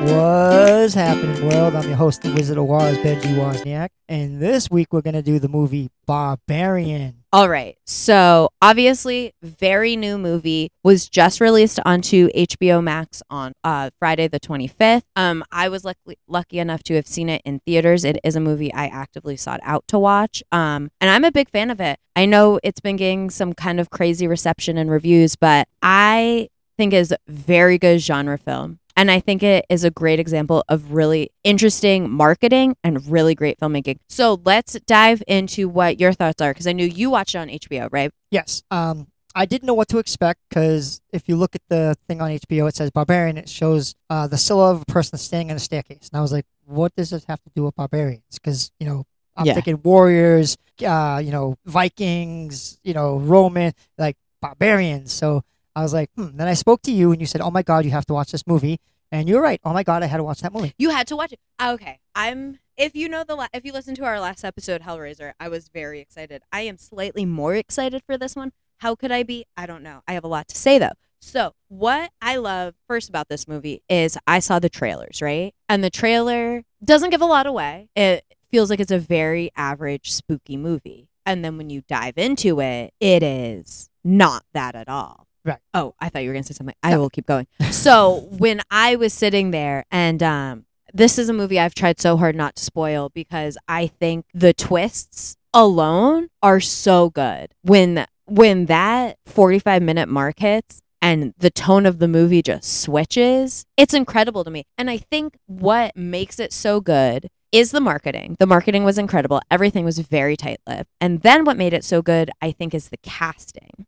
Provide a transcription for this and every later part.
What's happening, world? I'm your host, the Wizard of Woz, Benji Wozniak, and this week we're gonna do the movie Barbarian. All right. So, obviously, very new movie was just released onto HBO Max on uh, Friday the 25th. Um, I was lucky, lucky enough to have seen it in theaters. It is a movie I actively sought out to watch. Um, and I'm a big fan of it. I know it's been getting some kind of crazy reception and reviews, but I think is very good genre film. And I think it is a great example of really interesting marketing and really great filmmaking. So let's dive into what your thoughts are because I knew you watched it on HBO, right? Yes. Um, I didn't know what to expect because if you look at the thing on HBO, it says Barbarian. It shows uh, the silhouette of a person standing on a staircase, and I was like, "What does this have to do with barbarians?" Because you know, I'm Yeah. thinking warriors, uh, you know, Vikings, you know, Roman, like barbarians. So I was like, hmm. Then I spoke to you, and you said, "Oh my God, you have to watch this movie." And you're right. Oh my God, I had to watch that movie. You had to watch it. Ah, Okay. I'm if you know the la- if you listen to our last episode Hellraiser, I was very excited. I am slightly more excited for this one. How could I be? I don't know. I have a lot to say though. So, what I love first about this movie is I saw the trailers, right? And the trailer doesn't give a lot away. It feels like it's a very average spooky movie. And then when you dive into it, it is not that at all. Right. Oh, I thought you were going to say something. I will keep going. So, when I was sitting there and um this is a movie I've tried so hard not to spoil because I think the twists alone are so good. When when that 45 minute mark hits and the tone of the movie just switches, it's incredible to me. And I think what makes it so good is the marketing. The marketing was incredible. Everything was very tight-lipped. And then what made it so good, I think, is the casting.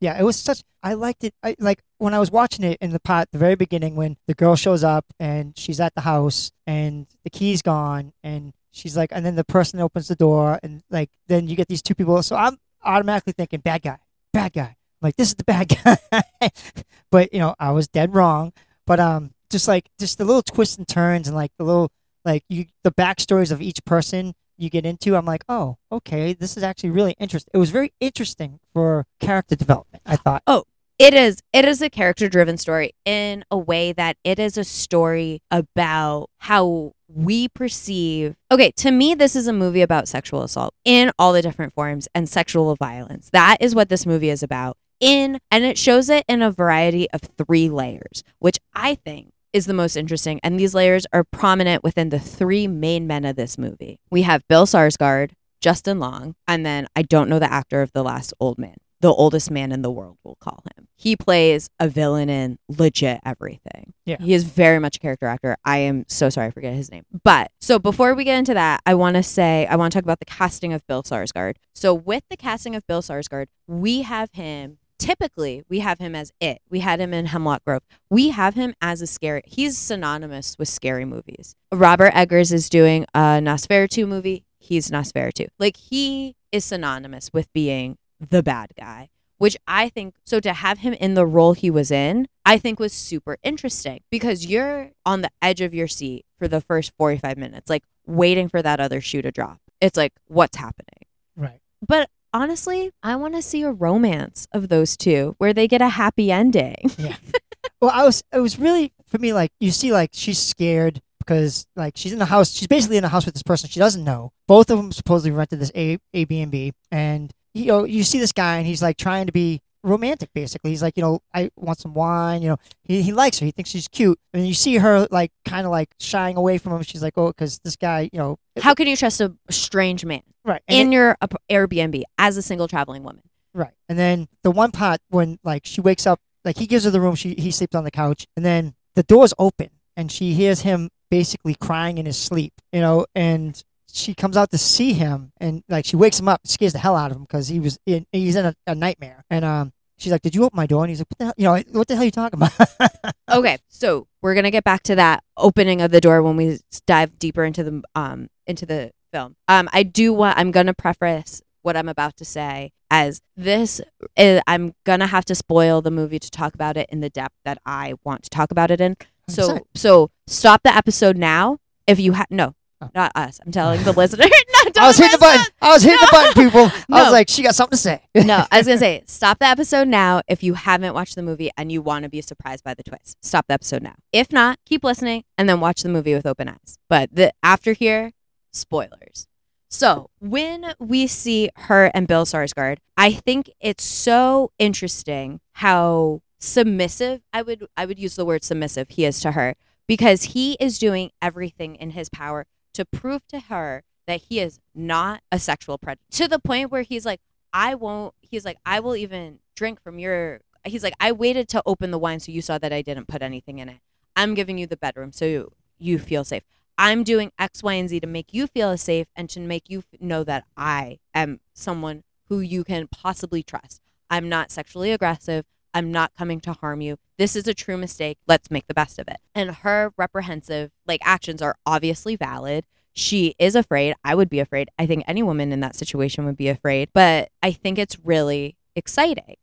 Yeah, it was such. I liked it. I like when I was watching it in the pot, the very beginning, when the girl shows up and she's at the house and the key's gone, and she's like, and then the person opens the door, and like, then you get these two people. So I'm automatically thinking, bad guy, bad guy. I'm like, this is the bad guy. but you know, I was dead wrong. But um, just like just the little twists and turns, and like the little like you the backstories of each person you get into, I'm like, oh, okay, this is actually really interesting. It was very interesting for character development. I thought. Oh, it is it is a character driven story in a way that it is a story about how we perceive Okay, to me this is a movie about sexual assault in all the different forms and sexual violence. That is what this movie is about. In and it shows it in a variety of three layers, which I think is the most interesting and these layers are prominent within the three main men of this movie. We have Bill Sarsgaard, Justin Long, and then I don't know the actor of the last old man the oldest man in the world, we'll call him. He plays a villain in legit everything. Yeah. He is very much a character actor. I am so sorry I forget his name. But so before we get into that, I want to say, I want to talk about the casting of Bill Sarsgaard. So with the casting of Bill Sarsgaard, we have him. Typically, we have him as it. We had him in Hemlock Grove. We have him as a scary. He's synonymous with scary movies. Robert Eggers is doing a Nosferatu movie. He's Nosferatu. Like he is synonymous with being the bad guy, which I think so to have him in the role he was in, I think was super interesting because you're on the edge of your seat for the first 45 minutes, like waiting for that other shoe to drop. It's like, what's happening? Right. But honestly, I want to see a romance of those two where they get a happy ending. yeah. Well, I was. It was really for me. Like you see, like she's scared because like she's in the house. She's basically in the house with this person she doesn't know. Both of them supposedly rented this A Airbnb, and you know you see this guy and he's like trying to be romantic. Basically, he's like, you know, I want some wine. You know, he he likes her. He thinks she's cute, and you see her like kind of like shying away from him. She's like, oh, because this guy, you know, How can you trust a strange man right and in your ap- Airbnb as a single traveling woman? Right. And then the one part when like she wakes up, like he gives her the room, she he sleeps on the couch, and then the door's open and she hears him basically crying in his sleep, you know, and she comes out to see him and like she wakes him up, scares the hell out of him because he was in he's in a, a nightmare. And um she's like, Did you open my door? And he's like, What the hell you know, what the hell are you talking about? Okay, so we're gonna get back to that opening of the door when we dive deeper into the um into the film. Um, I do want. I'm gonna preface what I'm about to say as this. Is, I'm gonna have to spoil the movie to talk about it in the depth that I want to talk about it in. So 100%. so stop the episode now if you have no. Oh. Not us. I'm telling the listener. don't I was hitting the button. I was hitting the button, people. I was like, she got something to say. no, I was gonna say, stop the episode now if you haven't watched the movie and you want to be surprised by the twist. Stop the episode now. If not, keep listening and then watch the movie with open eyes. But the after here, spoilers. So when we see her and Bill Sarsgaard, I think it's so interesting how submissive I would I would use the word submissive he is to her because he is doing everything in his power to prove to her that he is not a sexual predator to the point where he's like I won't he's like I will even drink from your he's like I waited to open the wine so you saw that I didn't put anything in it. I'm giving you the bedroom so you, you feel safe. I'm doing X, Y, and Z to make you feel safe and to make you know that I am someone who you can possibly trust. I'm not sexually aggressive. I'm not coming to harm you. This is a true mistake. Let's make the best of it. And her reprehensive like actions are obviously valid. She is afraid. I would be afraid. I think any woman in that situation would be afraid. But I think it's really exciting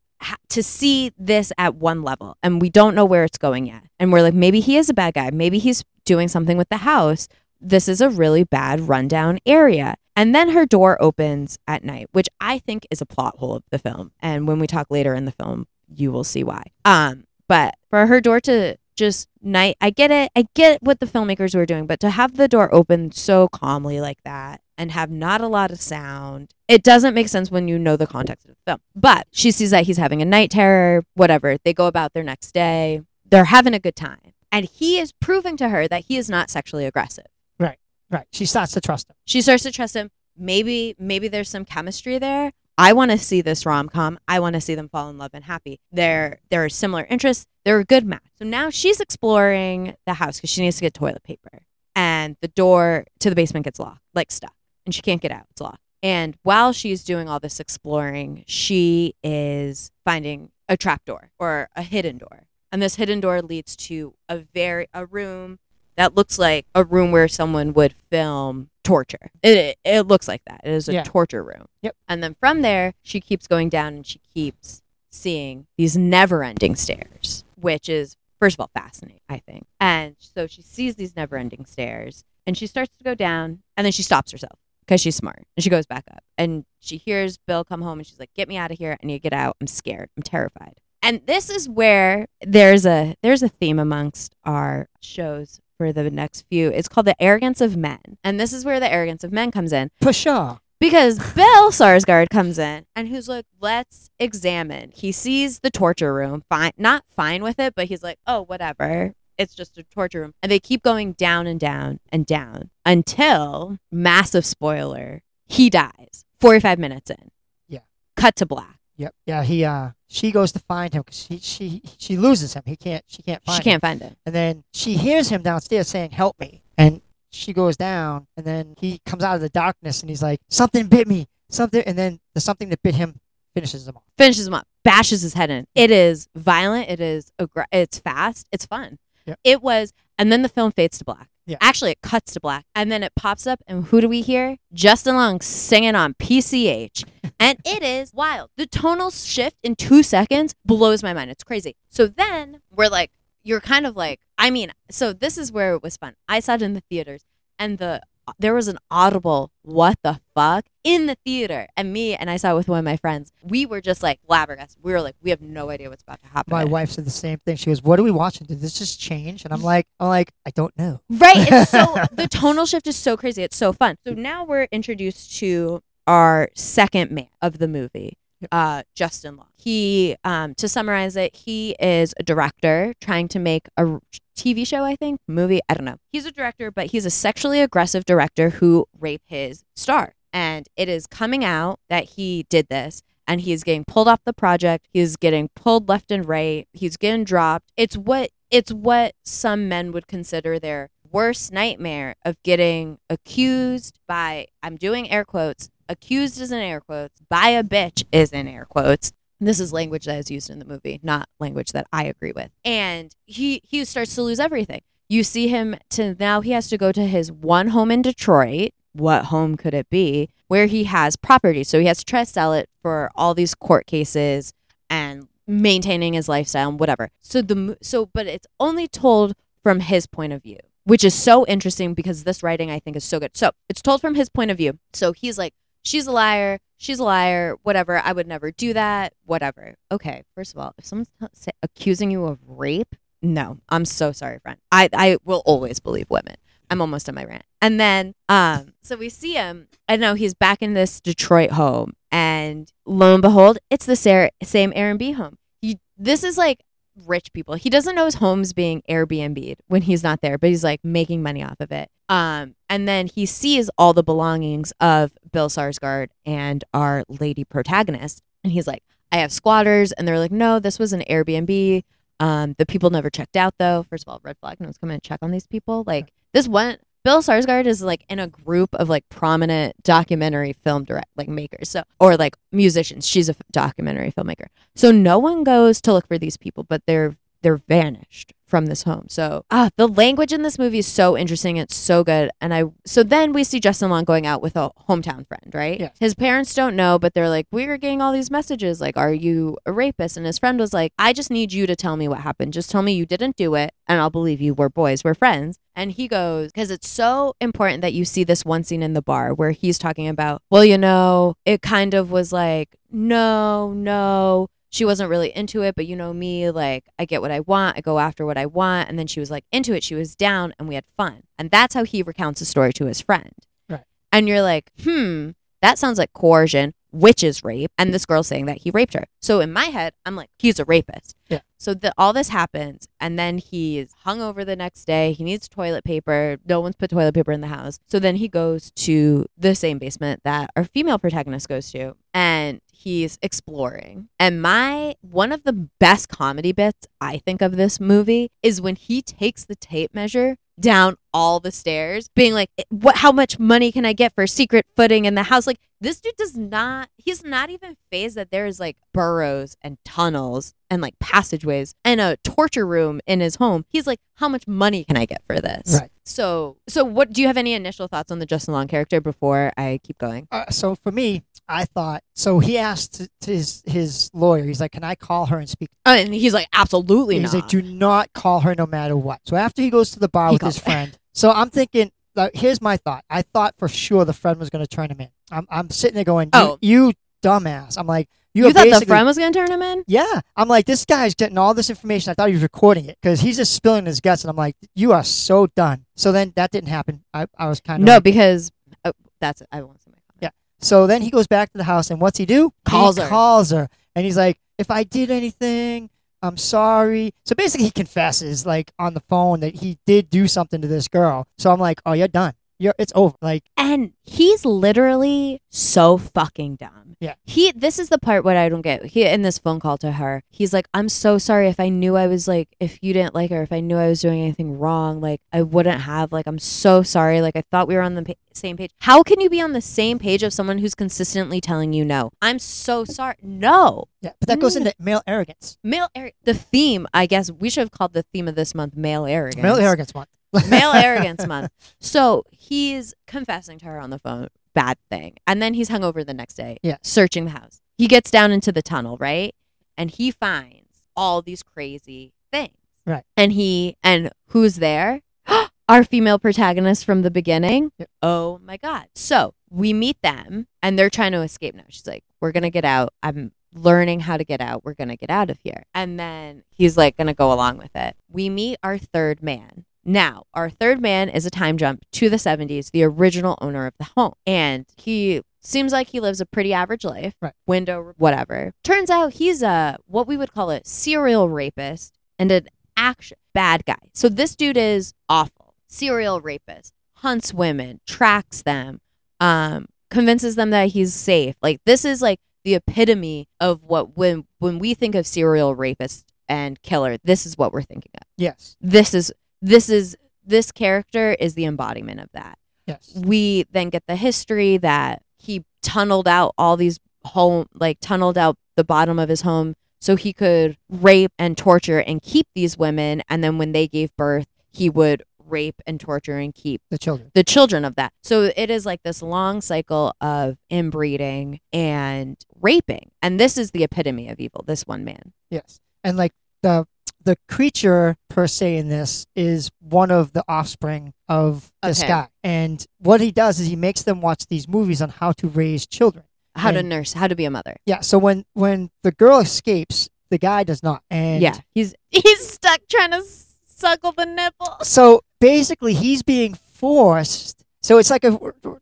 to see this at one level and we don't know where it's going yet. And we're like, maybe he is a bad guy. Maybe he's doing something with the house. This is a really bad rundown area. And then her door opens at night, which I think is a plot hole of the film. And when we talk later in the film, you will see why. Um, but for her door to just night, I get it. I get what the filmmakers were doing, but to have the door open so calmly like that and have not a lot of sound, it doesn't make sense when you know the context of the film. But she sees that he's having a night terror, whatever. They go about their next day. They're having a good time. And he is proving to her that he is not sexually aggressive. Right. Right. She starts to trust him. She starts to trust him. Maybe maybe there's some chemistry there. I want to see this rom com. I want to see them fall in love and happy. They're they're similar interests. They're a good match. So now she's exploring the house because she needs to get toilet paper, and the door to the basement gets locked, like stuck, and she can't get out. It's locked. And while she's doing all this exploring, she is finding a trap door or a hidden door, and this hidden door leads to a very a room that looks like a room where someone would film torture. It it looks like that. It is a Yeah. torture room. Yep. And then from there, she keeps going down and she keeps seeing these never-ending stairs, which is first of all fascinating, I think. And so she sees these never-ending stairs and she starts to go down and then she stops herself because she's smart and she goes back up and she hears Bill come home and she's like, "Get me out of here! I need to get out. I'm scared. I'm terrified." And this is where there's a there's a theme amongst our shows for the next few. It's called the arrogance of men, and this is where the arrogance of men comes in For sure. because Bill Sarsgaard comes in and who's like, let's examine. He sees the torture room, fine, not fine with it, but he's like, oh, whatever. It's just a torture room. And they keep going down and down and down until, massive spoiler, he dies 45 minutes in. Yeah. Cut to black. Yep. Yeah. He. Uh. She goes to find him because she. She. She loses him. He can't. She can't find. She him. can't find it. And then she hears him downstairs saying, "Help me!" And she goes down, and then he comes out of the darkness, and he's like, "Something bit me, something." And then the something that bit him finishes him off. finishes him up, bashes his head in. It is violent. It is aggra- it's fast. It's fun. Yep. It was, and then the film fades to black. Yeah. Actually, it cuts to black, and then it pops up, and who do we hear? Justin Long singing on PCH, and it is wild. The tonal shift in two seconds blows my mind. It's crazy. So then we're like, you're kind of like, I mean, so this is where it was fun. I saw it in the theaters, and the there was an audible what the fuck in the theater and me and i saw it with one of my friends we were just like flabbergasted we were like we have no idea what's about to happen My wife said the same thing. She goes, "What are we watching? Did this just change?" And I'm mm-hmm. like, "I'm like, I don't know." right it's so the tonal shift is so crazy it's so fun so now we're introduced to our second man of the movie. Uh, Justin Long. He, um, to summarize it, he is a director trying to make a TV show, I think, movie. I don't know. He's a director, but he's a sexually aggressive director who raped his star. And it is coming out that he did this and he's getting pulled off the project. He's getting pulled left and right. He's getting dropped. It's what it's what some men would consider their worst nightmare of getting accused by I'm doing air quotes, accused is in air quotes, by a bitch is in air quotes. This is language that is used in the movie, not language that I agree with. And he he starts to lose everything. You see him to now he has to go to his one home in Detroit. What home could it be? Where he has property. So he has to try to sell it for all these court cases and maintaining his lifestyle and whatever. So the so but it's only told from his point of view. which is so interesting because this writing I think is so good. So it's told from his point of view. So he's like, she's a liar, she's a liar, whatever. I would never do that, whatever. Okay, first of all, if someone's t- accusing you of rape, no, I'm so sorry, friend. I, I will always believe women. I'm almost on my rant. And then, um, so we see him. I know he's back in this Detroit home, and lo and behold, it's the sa- same Airbnb home. He, this is like rich people. He doesn't know his home's being Airbnb'd when he's not there, but he's like making money off of it. Um, and then he sees all the belongings of Bill Sarsgaard and our lady protagonist, and he's like, "I have squatters," and they're like, "No, this was an Airbnb." Um, the people never checked out though. First of all, red flag. No one's coming to check on these people. Like this one, Bill Sarsgaard is like in a group of like prominent documentary film direct like makers. So or like musicians. She's a documentary filmmaker. So no one goes to look for these people, but they're they're vanished from this home. So ah, the language in this movie is so interesting. It's so good. And I so then we see Justin Long going out with a hometown friend, right? Yeah. His parents don't know, but they're like, we are getting all these messages. Like, are you a rapist? And his friend was like, I just need you to tell me what happened. Just tell me you didn't do it, and I'll believe you. We're boys. We're friends. And he goes, because it's so important that you see this one scene in the bar where he's talking about, well, you know, it kind of was like, no, no, she wasn't really into it, but you know me, like I get what I want, I go after what I want. And then she was like into it, she was down, and we had fun. And that's how he recounts the story to his friend. Right. And you're like, hmm, that sounds like coercion, which is rape. And this girl's saying that he raped her. So in my head, I'm like, he's a rapist. Yeah. So the, all this happens, and then he's hung over the next day. He needs toilet paper. No one's put toilet paper in the house. So then he goes to the same basement that our female protagonist goes to, and he's exploring. And my one of the best comedy bits I think of this movie is when he takes the tape measure down all the stairs, being like, "What? How much money can I get for secret footing in the house?" Like this dude does not. He's not even phased that there's like burrows and tunnels and like passageways and a torture room in his home. He's like, "How much money can I get for this?" Right. So, so what? Do you have any initial thoughts on the Justin Long character before I keep going? Uh, so for me, I thought so. He asked his his lawyer. He's like, "Can I call her and speak?" Uh, and he's like, "Absolutely He's not." like, "Do not call her, no matter what." So after he goes to the bar He with his friend, so I'm thinking. Like, here's my thought. I thought for sure the friend was going to turn him in. I'm, I'm sitting there going, you, Oh. you dumbass. I'm like, you, you are thought the basically- friend was gonna turn him in? Yeah, I'm like, this guy's getting all this information. I thought he was recording it because he's just spilling his guts, and I'm like, you are so done. So then that didn't happen. I, I was kind of No, because oh, that's it. I won't say my comment. Yeah. So then he goes back to the house, and what's he do? Calls he her. Calls her, and he's like, "If I did anything, I'm sorry." So basically, he confesses, like on the phone, that he did do something to this girl. So I'm like, "Oh, you're done. You're it's over." Like, And he's literally so fucking dumb. Yeah. He this is the part what I don't get. He in this phone call to her, he's like, I'm so sorry if I knew I was like if you didn't like her, if I knew I was doing anything wrong, like I wouldn't have like I'm so sorry. Like I thought we were on the pa- same page. How can you be on the same page of someone who's consistently telling you no? I'm so sorry. No. yeah, but that goes Mm. into male arrogance. Male ar- the theme, I guess we should have called the theme of this month male arrogance. Male arrogance month. male arrogance month. So he's confessing to her on the phone, bad thing. And then he's hung over the next day, Yeah. searching the house. He gets down into the tunnel, right? And he finds all these crazy things. Right. And he, and who's there? Our female protagonist from the beginning. Yep. Oh my God. So we meet them and they're trying to escape now. She's like, We're going to get out. I'm learning how to get out. We're going to get out of here. And then he's like going to go along with it. We meet our third man. Now, our third man is a time jump to the 70s, the original owner of the home. And he seems like he lives a pretty average life, Right. window, whatever. Turns out he's a what we would call a serial rapist and an action bad guy. So this dude is awful. Serial rapist, hunts women, tracks them, um, convinces them that he's safe. Like this is like the epitome of what when when we think of serial rapist and killer, this is what we're thinking of. yes, This is this is this character is the embodiment of that. yes, We then get the history that he tunneled out all these home like tunneled out the bottom of his home so he could rape and torture and keep these women and then when they gave birth, he would rape and torture and keep the children. the children of that. So it is like this long cycle of inbreeding and raping. And this is the epitome of evil, this one man. Yes, and like the the creature per se in this is one of the offspring of this Okay. guy. And what he does is he makes them watch these movies on how to raise children. How to nurse, how to be a mother. Yeah. So when when the girl escapes, the guy does not. And yeah, he's he's stuck trying to suckle the nipple. So basically, he's being forced. So it's like a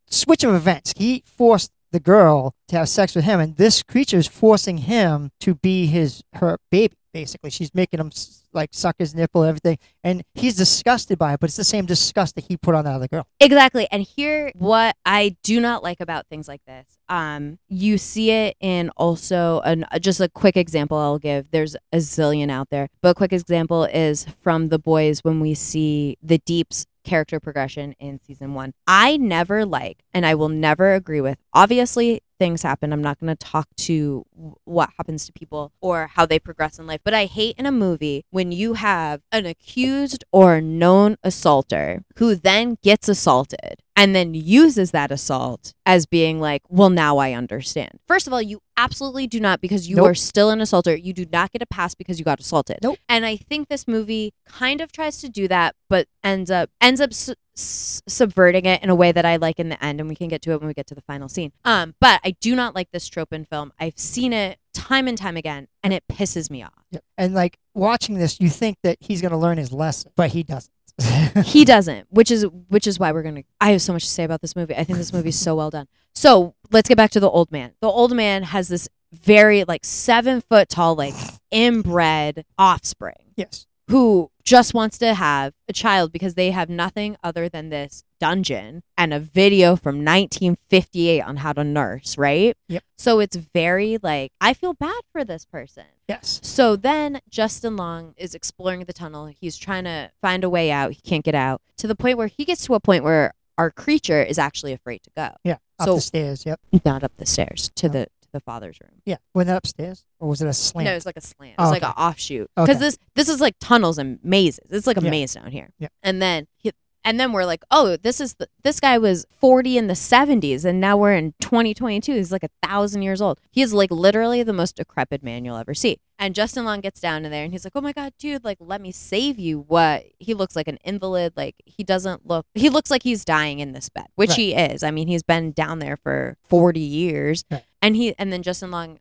switch of events. He forced the girl to have sex with him, and this creature is forcing him to be his her baby. Basically, she's making him like suck his nipple, and everything, and he's disgusted by it. But it's the same disgust that he put on that other girl. Exactly. And here what I do not like about things like this. Um you see it in also an uh, just a quick example I'll give. There's a zillion out there. But a quick example is from the boys when we see the deeps character progression in season 1. I never like and I will never agree with. Obviously things happen. I'm not going to talk to what happens to people or how they progress in life, but I hate in a movie when you have an accused or known assaulter who then gets assaulted and then uses that assault as being like, well, now I understand. First of all, you absolutely do not because you Nope. are still an assaulter. You do not get a pass because you got assaulted. Nope. And I think this movie kind of tries to do that, but ends up ends up su- subverting it in a way that I like in the end, and we can get to it when we get to the final scene. Um, but I do not like this trope in film. I've seen it time and time again, and it pisses me off. Yep. And like watching this, you think that he's going to learn his lesson, but he doesn't. He doesn't which is which is why we're gonna i have so much to say about this movie. I think this movie is so well done. So let's get back to the old man. The old man has this very like seven foot tall like inbred offspring yes. who just wants to have a child because they have nothing other than this dungeon and a video from 1958 on how to nurse right Yep. so it's very like i feel bad for this person Yes. so then Justin Long is exploring the tunnel. He's trying to find a way out. He can't get out to the point where he gets to a point where our creature is actually afraid to go. Yeah. Up So- the stairs. Yep. Not up the stairs to Oh. the to the father's room. Yeah. Went that upstairs, or was it a slant? No, it was like a slant. It Oh, was like an offshoot. Because Okay. this this is like tunnels and mazes. It's like a Yeah. maze down here. Yeah. And then he, and then we're like, oh, this is the, this guy was 40 in the 70s, and now we're in 2022. He's like a thousand years old. He is like literally the most decrepit man you'll ever see. And Justin Long gets down to there, and he's like, oh my god, dude, like let me save you. What? He looks like an invalid. Like he doesn't look. He looks like he's dying in this bed, which Right. he is. I mean, he's been down there for 40 years, Right. and he and then Justin Long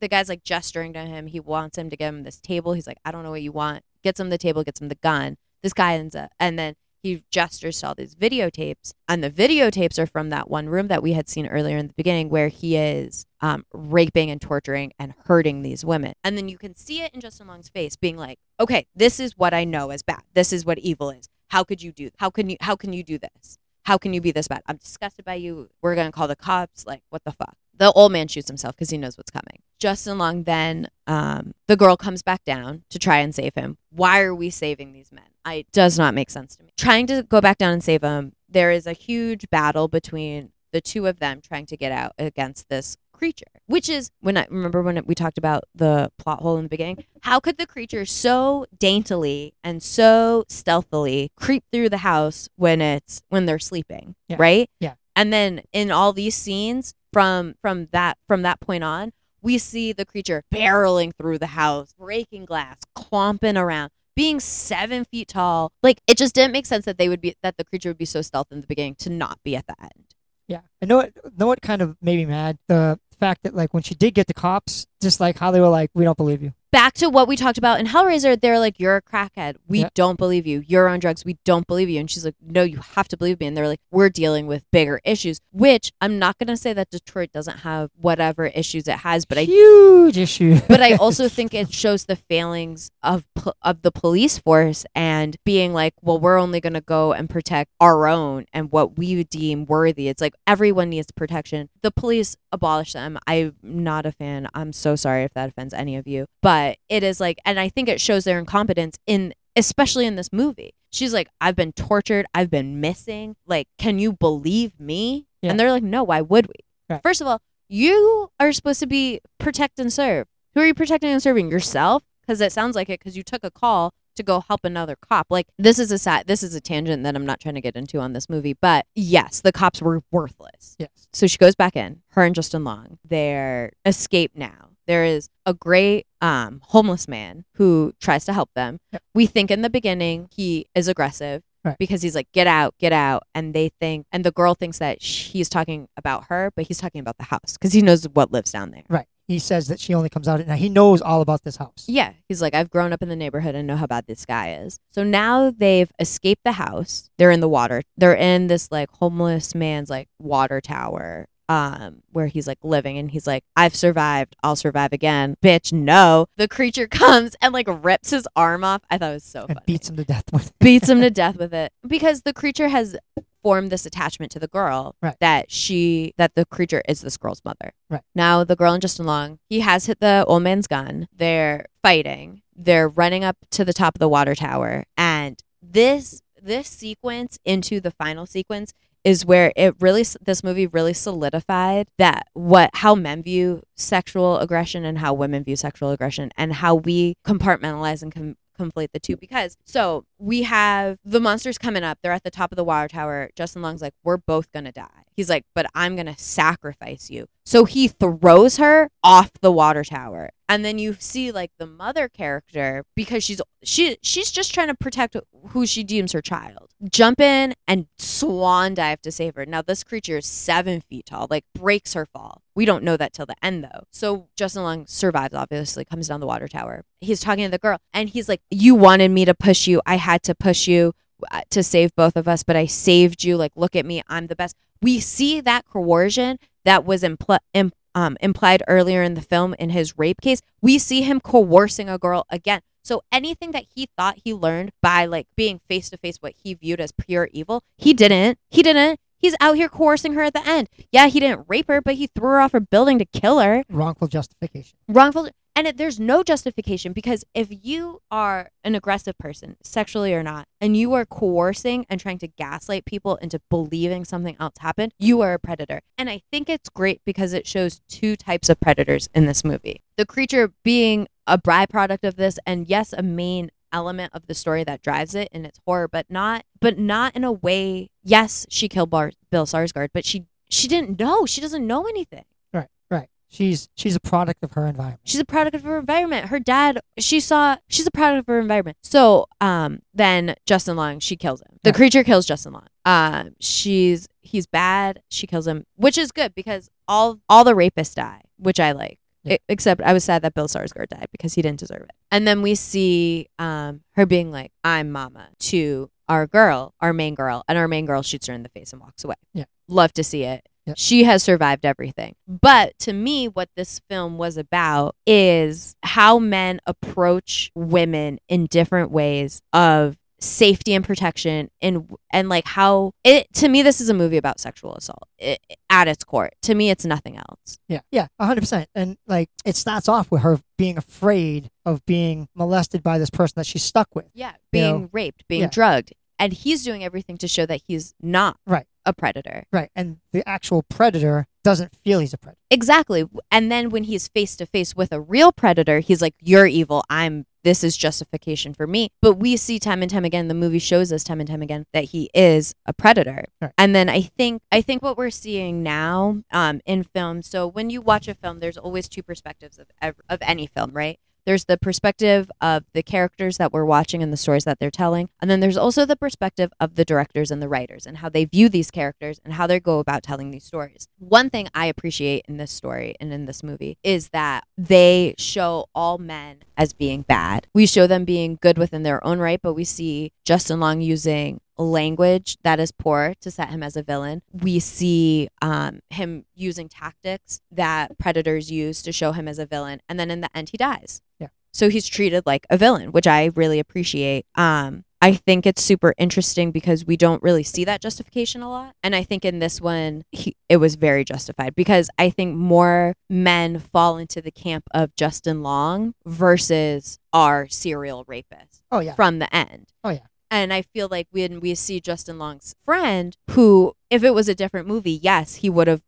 the guy's like gesturing to him. He wants him to give him this table. He's like, I don't know what you want. Gets him the table, gets him the gun. This guy ends up, and then he gestures to all these videotapes. And the videotapes are from that one room that we had seen earlier in the beginning where he is um, raping and torturing and hurting these women. And then you can see it in Justin Long's face being like, okay, this is what I know as bad. This is what evil is. How could you do? How can you? How can you do this? How can you be this bad? I'm disgusted by you. We're gonna call the cops. Like, what the fuck? The old man shoots himself because he knows what's coming. Justin Long then, um, the girl comes back down to try and save him. Why are we saving these men? I does not make sense to me. Trying to go back down and save him. There is a huge battle between the two of them trying to get out against this creature. Which is when I remember when we talked about the plot hole in the beginning. How could the creature so daintily and so stealthily creep through the house when it's when they're sleeping, Yeah. right? Yeah. And then in all these scenes from from that from that point on, we see the creature barreling through the house, breaking glass, clomping around, being seven feet tall. Like it just didn't make sense that they would be that the creature would be so stealth in the beginning to not be at the end. Yeah. I know what know what kind of made me mad? The fact that like when she did get the cops, just like how they were like, We don't believe you. Back to what we talked about in Hellraiser, they're like, You're a crackhead. We Yeah. don't believe you. You're on drugs. We don't believe you. And she's like, No, you have to believe me. And they're like, We're dealing with bigger issues, which I'm not going to say that Detroit doesn't have whatever issues it has, but I huge issue. but I also think it shows the failings of of the police force and being like, well, we're only going to go and protect our own and what we deem worthy. It's like everyone needs protection. The police abolish them. I'm not a fan. I'm so sorry if that offends any of you, but it is like, and I think it shows their incompetence in, especially in this movie. She's like, I've been tortured. I've been missing. Like, can you believe me? Yeah. And they're like, no, why would we? Right. First of all, you are supposed to be protect and serve. Who are you protecting and serving? Yourself? Because it sounds like it. Because you took a call to go help another cop. Like this is a sat. This is a tangent that I'm not trying to get into on this movie. But yes, the cops were worthless. yes. So she goes back in. Her and Justin Long. They're escape now. There is a great um, homeless man who tries to help them. Yep. We think in the beginning he is aggressive Right. because he's like, "Get out, get out," and they think, and the girl thinks that he's talking about her, but he's talking about the house because he knows what lives down there. Right. He says that she only comes out at night. He knows all about this house. Yeah, he's like, I've grown up in the neighborhood and know how bad this guy is. So now they've escaped the house. They're in the water. They're in this like homeless man's like water tower. Um, where he's like living and he's like, I've survived, I'll survive again. Bitch, no. The creature comes and like rips his arm off. I thought it was so And beats him to death with it. beats him to death with it. Because the creature has formed this attachment to the girl Right. that she that the creature is this girl's mother. Right. Now the girl and Justin Long, he has hit the old man's gun. They're fighting. They're running up to the top of the water tower. And this this sequence into the final sequence is where it really this movie really solidified that what how men view sexual aggression and how women view sexual aggression and how we compartmentalize and com- conflate the two because so we have the monsters coming up. They're at the top of the water tower. Justin long's like we're both gonna die. He's like but i'm gonna sacrifice you. So he throws her off the water tower. And then you see like the mother character because she's she she's just trying to protect who she deems her child jump in and swan dive to save her. Now this creature is seven feet tall like breaks her fall. We don't know that till the end though. So justin long survives obviously comes down the water tower. He's talking to the girl and he's like you wanted me to push you. I had to push you uh, to save both of us but i saved you. Like look at me. I'm the best. We see that coercion that was impl- im- um, implied earlier in the film in his rape case. We see him coercing a girl again so anything that he thought he learned by like being face to face what he viewed as pure evil he didn't. He didn't. He's out here coercing her at the end. Yeah he didn't rape her but he threw her off her building to kill her. Wrongful justification. wrongful and it, there's no justification because if you are an aggressive person sexually or not and you are coercing and trying to gaslight people into believing something else happened you are a predator. And i think it's great because it shows two types of predators in this movie. The creature being a byproduct of this and yes a main element of the story that drives it and its horror but not but not in a way yes she killed Bar- bill sarsgaard but she she didn't know she doesn't know anything Right. Right. She's she's a product of her environment. She's a product of her environment. Her dad, she saw, she's a product of her environment. So, um, then Justin Long, she kills him. The Yeah. creature kills Justin Long. Um, she's he's bad. She kills him, which is good because all all the rapists die, which I like. Yeah. E- except I was sad that Bill Sarsgaard died because he didn't deserve it. And then we see um her being like, "I'm Mama" to our girl, our main girl, and our main girl shoots her in the face and walks away. Yeah. love to see it. She has survived everything. But to me, what this film was about is how men approach women in different ways of safety and protection and and like how it to me this is a movie about sexual assault i at its core to me it's nothing else Yeah, yeah, a hundred percent. And like it starts off with her being afraid of being molested by this person that she's stuck with. yeah You being know, raped being yeah. drugged and he's doing everything to show that he's not Right. a predator Right. And the actual predator doesn't feel he's a predator. Exactly. And then when he's face to face with a real predator, he's like, You're evil. I'm this is justification for me. But we see time and time again, the movie shows us time and time again that he is a predator. And then I think I think what we're seeing now um, in film. So when you watch a film, there's always two perspectives of ev- of any film, right? There's the perspective of the characters that we're watching and the stories that they're telling. And then there's also the perspective of the directors and the writers and how they view these characters and how they go about telling these stories. One thing I appreciate in this story and in this movie is that they show all men as being bad. We show them being good within their own right, but we see Justin Long using language that is poor to set him as a villain. We see um, him using tactics that predators use to show him as a villain, and then in the end, he dies. Yeah. So he's treated like a villain, which I really appreciate. Um, I think it's super interesting because we don't really see that justification a lot, and I think in this one, he, it was very justified because I think more men fall into the camp of Justin Long versus our serial rapist. Oh yeah. from the end. Oh, yeah. And I feel like when we see Justin Long's friend, who, if it was a different movie, yes, he would have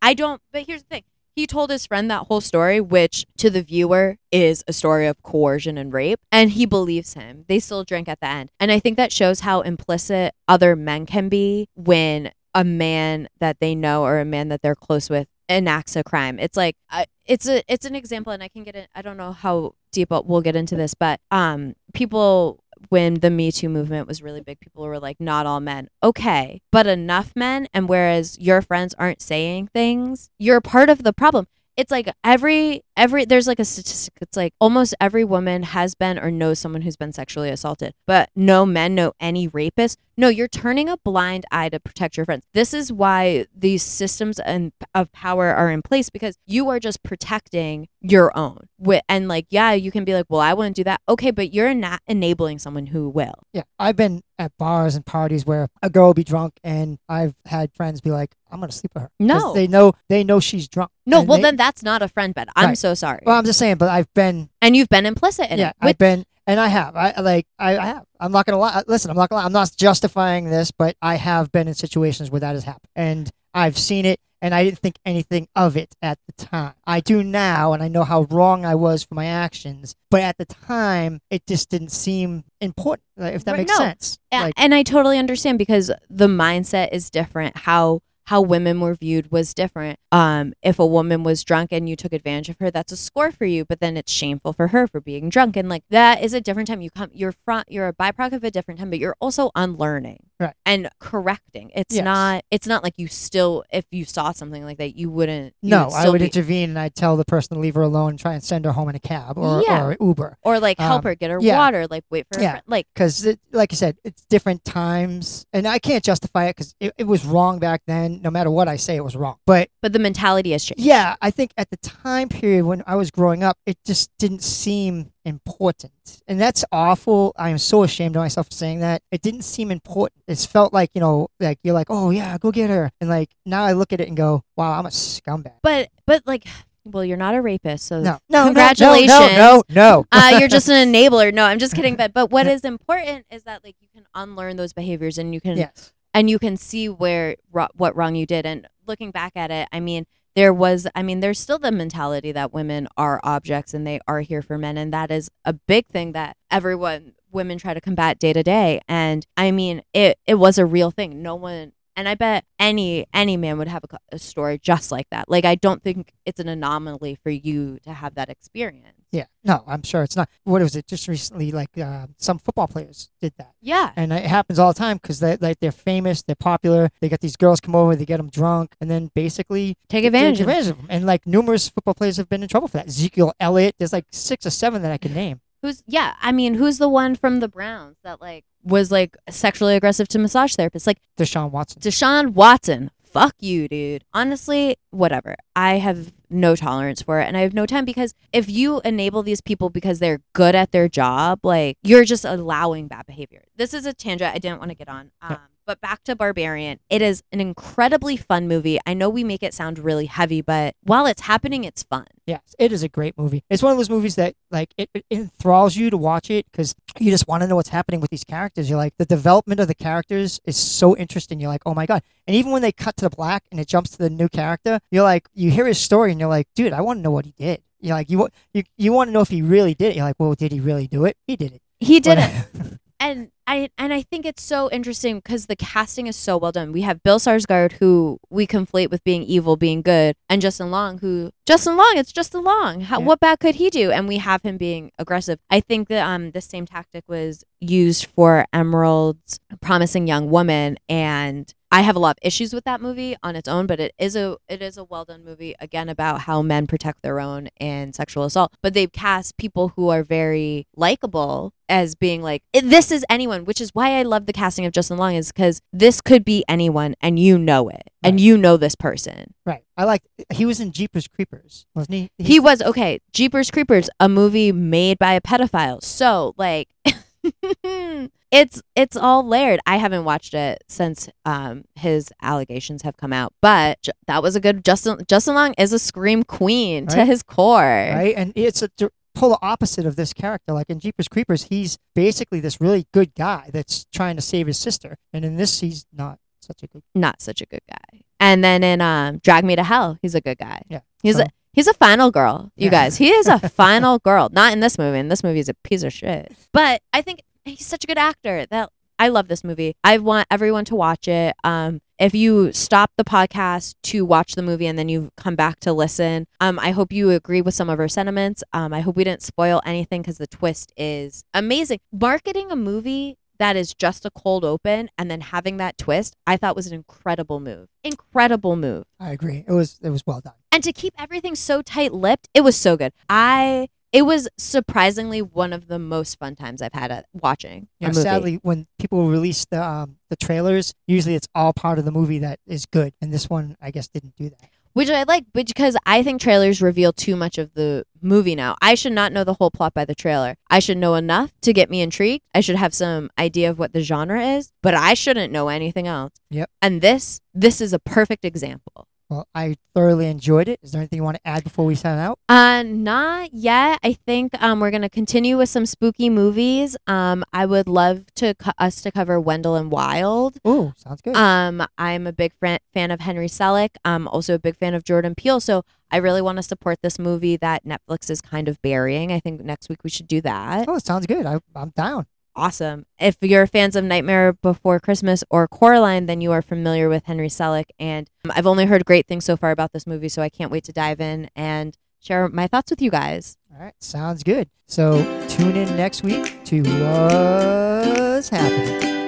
I don't, but here's the thing. He told his friend that whole story, which to the viewer is a story of coercion and rape, and he believes him. They still drink at the end. And I think that shows how implicit other men can be when a man that they know or a man that they're close with enacts a crime. It's like uh, it's a it's an example, and I can get in. I don't know how deep we'll get into this, but um, people when the Me Too movement was really big, people were like, not all men. Okay, but enough men. And whereas your friends aren't saying things, you're part of the problem. It's like every every there's like a statistic. It's like almost every woman has been or knows someone who's been sexually assaulted, but no men know any rapist. No, you're turning a blind eye to protect your friends. This is why these systems and of power are in place because you are just protecting your own. And like, yeah, you can be like, well, I wouldn't do that. Okay, but you're not enabling someone who will. Yeah, I've been at bars and parties where a girl will be drunk, and I've had friends be like, "I'm gonna sleep with her. No. they know they know she's drunk. No, well they- then that's not a friend bed. I'm Right. so sorry. Well, I'm just saying, but I've been and you've been implicit in yeah, it. With, I've been, and I have. I like, I, I have. I'm not gonna lie. Uh, listen, I'm not gonna lie. I'm not justifying this, but I have been in situations where that has happened, and I've seen it, and I didn't think anything of it at the time. I do now, and I know how wrong I was for my actions, but at the time, it just didn't seem important. If that Right, makes no. sense. Yeah, Like, and I totally understand because the mindset is different. How how women were viewed was different. Um, if a woman was drunk and you took advantage of her, that's a score for you. But then it's shameful for her for being drunk, and like that is a different time. You come, you're front, you're a byproduct of a different time, but you're also unlearning Right. and correcting. It's Yes. not. It's not like you still, if you saw something like that, you wouldn't. you no, I still would be- intervene and I'd tell the person to leave her alone and try and send her home in a cab or, Yeah. or Uber. or like help um, her get her yeah. water, like wait for her Yeah. friend. Like because like I said, it's different times, and I can't justify it because it, it was wrong back then. No matter what I say, it was wrong. But but the mentality has changed. yeah, I think at the time period when I was growing up, it just didn't seem important, and that's awful. I am so ashamed of myself for saying that. It didn't seem important. It felt like you know, like you're like, oh yeah, go get her, and like now I look at it and go, wow, I'm a scumbag. But but like, well, you're not a rapist, so No, no, Congratulations. No, no, no. no. uh, you're just an enabler. No, I'm just kidding. But but what is important is that like you can unlearn those behaviors and you can yes. and you can see where what wrong you did. And looking back at it, I mean, there was I mean, there's still the mentality that women are objects and they are here for men, and that is a big thing that everyone women try to combat day to day. And I mean, it it was a real thing. No one. And I bet any any man would have a, a story just like that. Like I don't think it's an anomaly for you to have that experience. Yeah, no, I'm sure it's not. What was it? Just recently, like uh, some football players did that. Yeah. and it happens all the time because they like they're famous, they're popular. They get these girls come over, they get them drunk, and then basically Take advantage take advantage of them. And like numerous football players have been in trouble for that. Ezekiel Elliott, there's like six or seven that I can name. Who's yeah? I mean, who's the one from the Browns that like was like sexually aggressive to massage therapists? Like Deshaun Watson. Deshaun Watson. Fuck you, dude. Honestly, whatever. I have no tolerance for it, and I have no time because if you enable these people because they're good at their job, like you're just allowing bad behavior. This is a tangent I didn't want to get on. Um. But back to Barbarian. It is an incredibly fun movie. I know we make it sound really heavy, but while it's happening, it's fun. Yes, it is a great movie. It's one of those movies that like it, it enthralls you to watch it because you just want to know what's happening with these characters. You're like the development of the characters is so interesting. You're like, oh my god! And even when they cut to the black and it jumps to the new character, you're like, you hear his story and you're like, dude, I want to know what he did. You're like, you you you want to know if he really did it. You're like, well, did he really do it? He did it. He did it. and I and I think it's so interesting because the casting is so well done. We have Bill Sarsgaard, who we conflate with being evil, being good, and Justin Long, who Justin Long, it's Justin Long. How, Yeah. What bad could he do? And we have him being aggressive. I think that um the same tactic was used for Emerald's promising young woman, and I have a lot of issues with that movie on its own, but it is a it is a well done movie again about how men protect their own in sexual assault. But they've cast people who are very likable as being like eh, this is anyone, which is why I love the casting of Justin Long is because this could be anyone and you know it and you know this person. right. I like. He was in Jeepers Creepers, wasn't he? He was okay. Jeepers Creepers, a movie made by a pedophile. So like. it's it's all layered. I haven't watched it since um his allegations have come out, but J- that was a good Justin Justin Long is a scream queen to his core. right? And it's a d- polar opposite of this character. Like in Jeepers Creepers, he's basically this really good guy that's trying to save his sister, and in this, he's not such a good. Not such a good guy. And then in um Drag Me to Hell, he's a good guy. Yeah, He's so- a he's a final girl, you Yeah. guys. He is a final girl. Not in this movie. In this movie, he's a piece of shit. But I think he's such a good actor that I love this movie. I want everyone to watch it. Um, if you stop the podcast to watch the movie and then you come back to listen, um, I hope you agree with some of our sentiments. Um, I hope we didn't spoil anything because the twist is amazing. Marketing a movie that is just a cold open and then having that twist, I thought was an incredible move. Incredible move. I agree. It was it was well done. And to keep everything so tight lipped, it was so good. I it was surprisingly one of the most fun times I've had at watching. Yeah, sadly, when people release the um, the trailers, usually it's all part of the movie that is good, and this one, I guess, didn't do that. which I like because I think trailers reveal too much of the movie now. I should not know the whole plot by the trailer. I should know enough to get me intrigued. I should have some idea of what the genre is, but I shouldn't know anything else. Yep. And this this is a perfect example. Well, I thoroughly enjoyed it. Is there anything you want to add before we sign out? Uh, not yet. I think um, we're gonna continue with some spooky movies. Um, I would love to co- us to cover Wendell and Wild. Oh, sounds good. Um, I'm a big fan fan of Henry Selick. I'm also a big fan of Jordan Peele. So I really want to support this movie that Netflix is kind of burying. I think next week we should do that. oh, it sounds good. I, I'm down. Awesome. If you're fans of Nightmare Before Christmas or Coraline, then you are familiar with Henry Selick. And um, I've only heard great things so far about this movie, so I can't wait to dive in and share my thoughts with you guys. All right, sounds good. So tune in next week to Woz Happening.